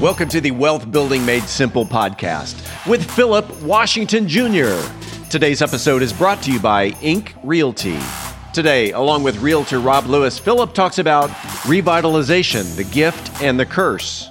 Welcome to the Wealth Building Made Simple podcast with Phillip Washington Jr. Today's episode is brought to you by Ink Realty. Today, along with realtor Rob Lewis, Phillip talks about revitalization, the gift, and the curse.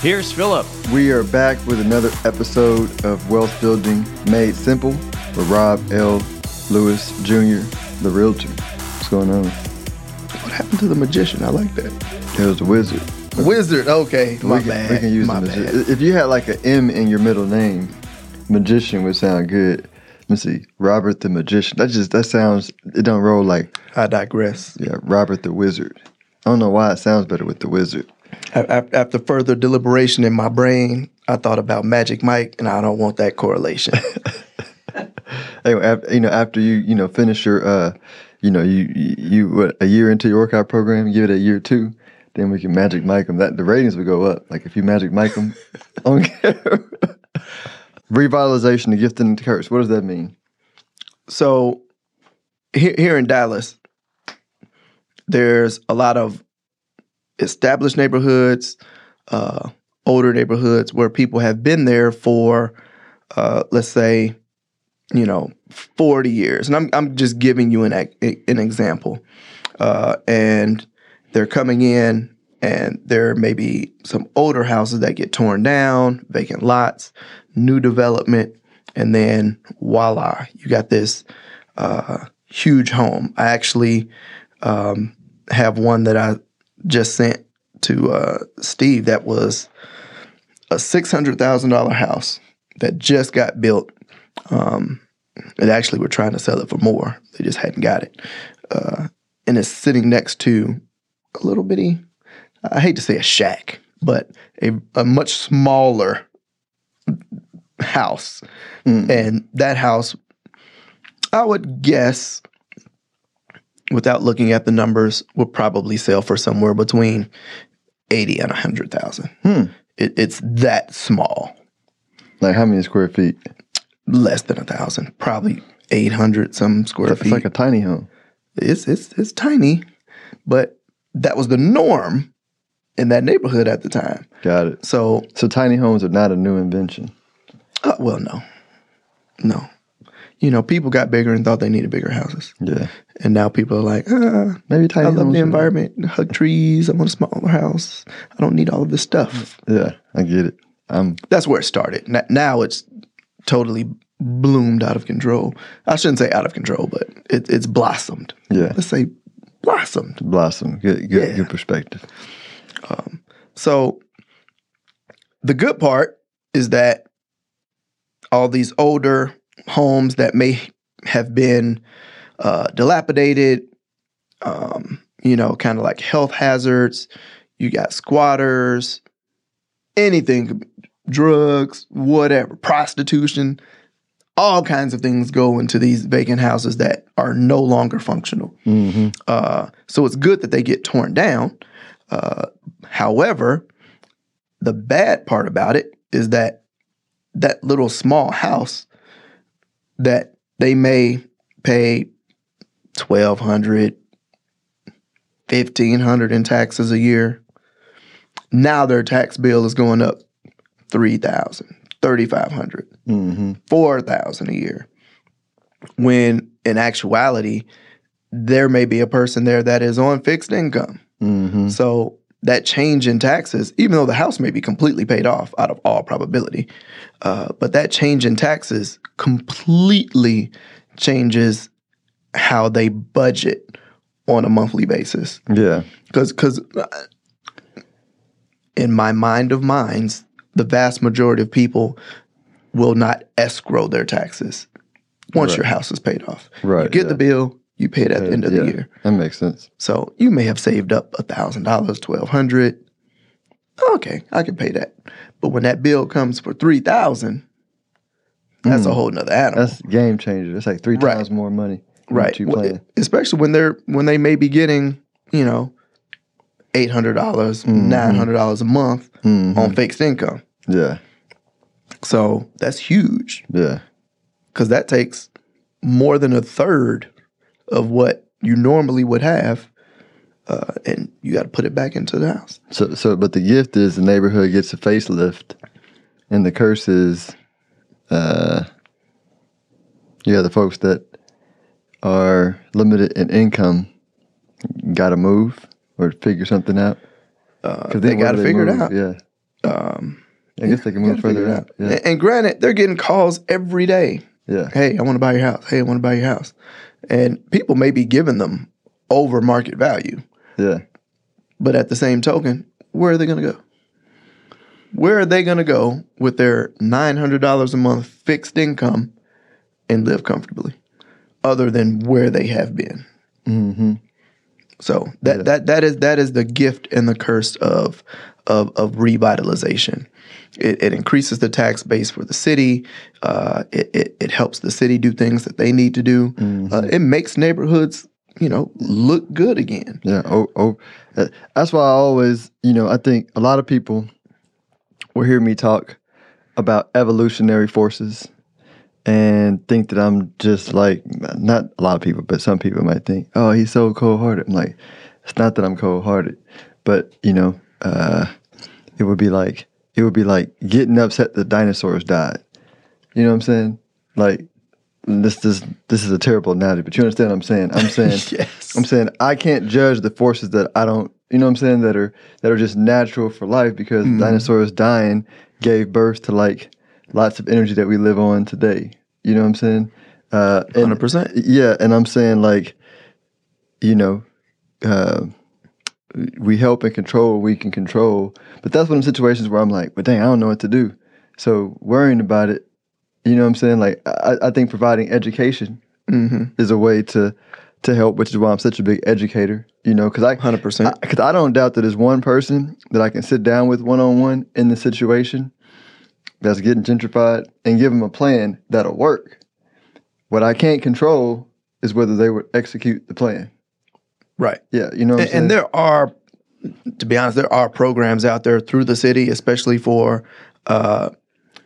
Here's Phillip. We are back with another episode of Wealth Building Made Simple with Rob L. Lewis Jr., the realtor. What's going on? What happened to the magician? I like that. It was the wizard. Wizard, okay. My we can, bad. We can use My the bad. If you had like an M in your middle name, magician would sound good. Let me see. Robert the magician. That just that sounds it don't roll like I digress. yeah, Robert the wizard. I don't know why it sounds better with the wizard. After further deliberation in my brain, I thought about Magic Mike, and I don't want that correlation. Anyway, after, you know, after you you know finish your uh, you know you you, you what, a year into your workout program, give it a year two, then we can magic Mike them. That the ratings would go up. Like if you magic Mike them on. Revitalization, the gift and the curse. What does that mean? so, here, here in Dallas, there's a lot of established neighborhoods, uh, older neighborhoods where people have been there for, uh, let's say, you know, 40 years. And I'm, I'm just giving you an, an example. Uh, and they're coming in, and there may be some older houses that get torn down, vacant lots, new development, and then voila, you got this uh, huge home. I actually um, have one that I just sent to uh, Steve that was a six hundred thousand dollar house that just got built. Um, and actually, we're trying to sell it for more. They just hadn't got it, uh, and it's sitting next to a little bitty. I hate to say a shack, but a, a much smaller house, and that house, I would guess, without looking at the numbers, will probably sell for somewhere between eighty and a hundred thousand. It, it's that small, Like how many square feet? less than a thousand, probably eight hundred some square It's feet. It's like a tiny home. it's it's it's tiny, but that was the norm in that neighborhood at the time. Got it. So, So tiny homes are not a new invention. uh, well, no, no, you know, people got bigger and thought they needed bigger houses, Yeah. and now people are like, ah, Maybe I love the environment, hug trees. I want a smaller house. I don't need all of this stuff. Yeah, I get it. I'm That's where it started. Now it's totally bloomed out of control. I shouldn't say out of control, but it, it's blossomed. yeah. Let's say blossomed. Blossom. Good good Yeah. good perspective. Um, so the good part is that all these older homes that may have been uh, dilapidated, um, you know, kind of like health hazards. You got squatters, anything, drugs, whatever, prostitution, all kinds of things go into these vacant houses that are no longer functional. hmm Uh, so it's good that they get torn down. Uh, however, the bad part about it is that that little small house that they may pay twelve hundred, fifteen hundred in taxes a year. Now their tax bill is going up three thousand, thirty five hundred hmm four thousand a year. When in actuality, there may be a person there that is on fixed income. hmm So that change in taxes, even though the house may be completely paid off out of all probability, uh, but that change in taxes completely changes how they budget on a monthly basis. Yeah. Because because in my mind of minds, the vast majority of people will not escrow their taxes once Right. your house is paid off. Right, You get yeah. the bill, you pay it at the end of yeah, the year. That makes sense. So you may have saved up a thousand dollars, twelve hundred. okay, I can pay that. But when that bill comes for three thousand, that's a whole nother animal. Mm. That's game changer. That's like three Right. times more money. right. You Well. Especially when they're when they may be getting, you know, eight hundred dollars, Mm-hmm. hundred dollars a month on fixed income. Yeah. So that's huge Yeah. because that takes more than a third of what you normally would have, uh, and you got to put it back into the house. So, so, but the gift is the neighborhood gets a facelift, and the curse is, uh, yeah, the folks that are limited in income got to move or figure something out. Uh, they got to figure move? it out. Yeah, Um, I guess they can move further it out. Yeah, And, and granted, they're getting calls every day. Yeah, Hey, I want to buy your house. Hey, I want to buy your house. And people may be giving them over market value. yeah, But at the same token, where are they going to go? Where are they going to go with their $900 a month fixed income and live comfortably other than where they have been? mm-hmm. So that, that that is that is the gift and the curse of of, of revitalization. It, it increases the tax base for the city. Uh, it, it it helps the city do things that they need to do. Uh, it makes neighborhoods, you know, look good again. Yeah. Oh, oh, uh, that's why I always, you know, I think a lot of people will hear me talk about evolutionary forces and think that I'm just like, not a lot of people, but some people might think, oh, he's so cold hearted. I'm like, it's not that I'm cold hearted, but, you know, uh, it would be like, it would be like getting upset that dinosaurs died. You know what I'm saying? Like, this this this is a terrible analogy, but you understand what I'm saying? I'm saying Yes. I'm saying I can't judge the forces that I don't, you know what I'm saying, that are that are just natural for life because dinosaurs dying gave birth to like lots of energy that we live on today. You know what I'm saying? Uh, and- 100%. Yeah, and I'm saying like, you know, uh, we help and control what we can control, but that's one of the situations where I'm like, but dang, I don't know what to do. So worrying about it, you know what I'm saying? Like, I, I think providing education Mm-hmm. is a way to to help, which is why I'm such a big educator. You know, because I 100%. because I, don't doubt that there's one person that I can sit down with one on one in the situation that's getting gentrified and give them a plan that'll work. What I can't control is whether they would execute the plan. Right. Yeah, you know what I'm And, saying? and there are, to be honest, there are programs out there through the city, especially for uh,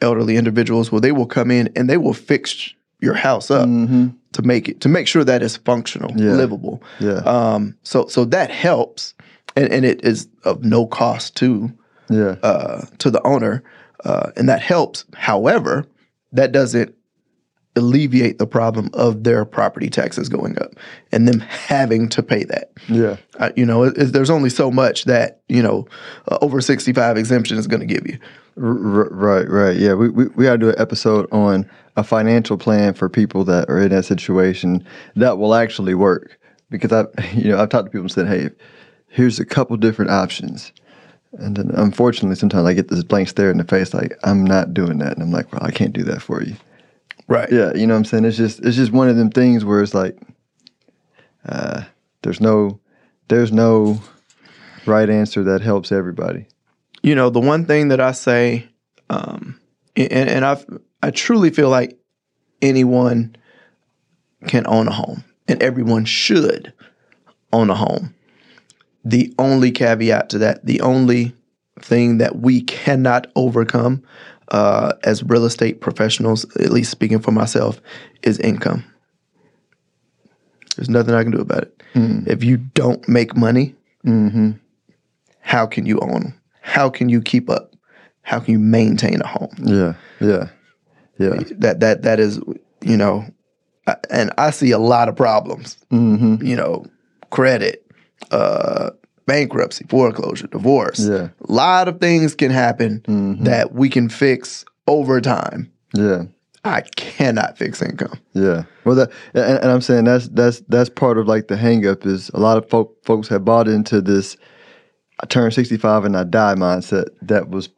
elderly individuals, where they will come in and they will fix your house up Mhm. to make it to make sure that it's functional, Yeah. livable. Yeah, Um, so so that helps, and, and it is of no cost to yeah, uh, to the owner, uh, and that helps. However, that doesn't alleviate the problem of their property taxes going up and them having to pay that. yeah, Uh, you know, it, it- there's only so much that you know uh, over 65 exemption is going to give you. R- right, right. Yeah, we we, we got to do an episode on a financial plan for people that are in that situation that will actually work. Because I, you know, I've talked to people and said, hey, here's a couple different options. And then unfortunately, sometimes I get this blank stare in the face, like I'm not doing that, and I'm like, well, I can't do that for you. Right. Yeah, you know what I'm saying? It's just it's just one of them things where it's like uh there's no there's no right answer that helps everybody. You know, the one thing that I say, um, and, and I I truly feel like anyone can own a home, and everyone should own a home. The only caveat to that, the only thing that we cannot overcome uh, as real estate professionals, at least speaking for myself, is income. There's nothing I can do about it. If you don't make money, Mm-hmm. how can you own? How can you keep up? How can you maintain a home? Yeah, yeah, yeah. That that that is, you know, and I see a lot of problems. Mm-hmm. You know, credit, uh, bankruptcy, foreclosure, divorce. Yeah. A lot of things can happen Mhm. that we can fix over time. Yeah. I cannot fix income. Yeah. Well, that and, and I'm saying that's that's that's part of like the hang up is a lot of folk, folks have bought into this I turn 65 and I die mindset that was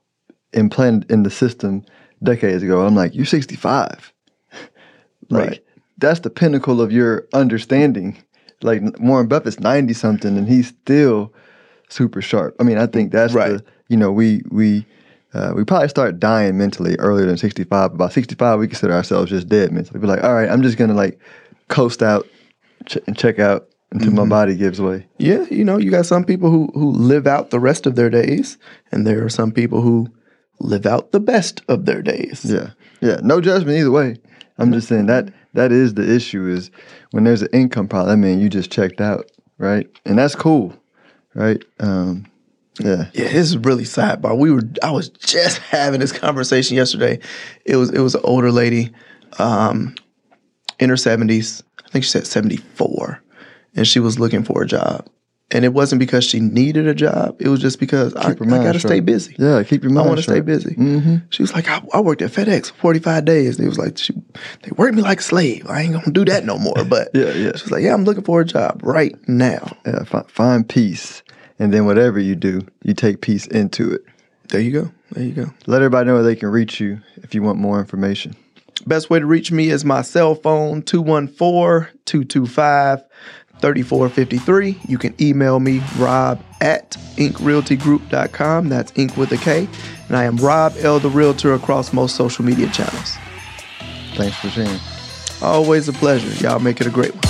implanted in the system decades ago. I'm like, you're 65. like Right. that's the pinnacle of your understanding. Like Warren Buffett's 90 something and he's still super sharp. I mean, I think that's Right. the you know, we we uh, we probably start dying mentally earlier than 65. About 65, we consider ourselves just dead mentally. We're like, all right, I'm just gonna like coast out ch- and check out until my body gives way. Yeah, you know, you got some people who who live out the rest of their days, and there are some people who live out the best of their days. Yeah, yeah. No judgment either way. I'm just saying that that is the issue is when there's an income problem. I mean, you just checked out, right? And that's cool, right? Um, yeah. Yeah, this is really sidebar. We were I was just having this conversation yesterday. It was it was an older lady, um, in her seventies. I think she said seventy four, and she was looking for a job. And it wasn't because she needed a job. It was just because I, I got to stay busy. Yeah, keep your mind. I want to stay busy. Mm-hmm. She was like, I, I worked at FedEx 45 days. And it was like, she, they worked me like a slave. I ain't going to do that no more. But Yeah, yeah. she was like, yeah, I'm looking for a job right now. Yeah, fi- find peace, and then whatever you do, you take peace into it. There you go. There you go. Let everybody know where they can reach you if you want more information. Best way to reach me is my cell phone, 214 225 3453. You can email me, rob at inkrealtygroup.com. That's ink with a K. And I am Rob L. the Realtor across most social media channels. Thanks for sharing. Always a pleasure. Y'all make it a great one.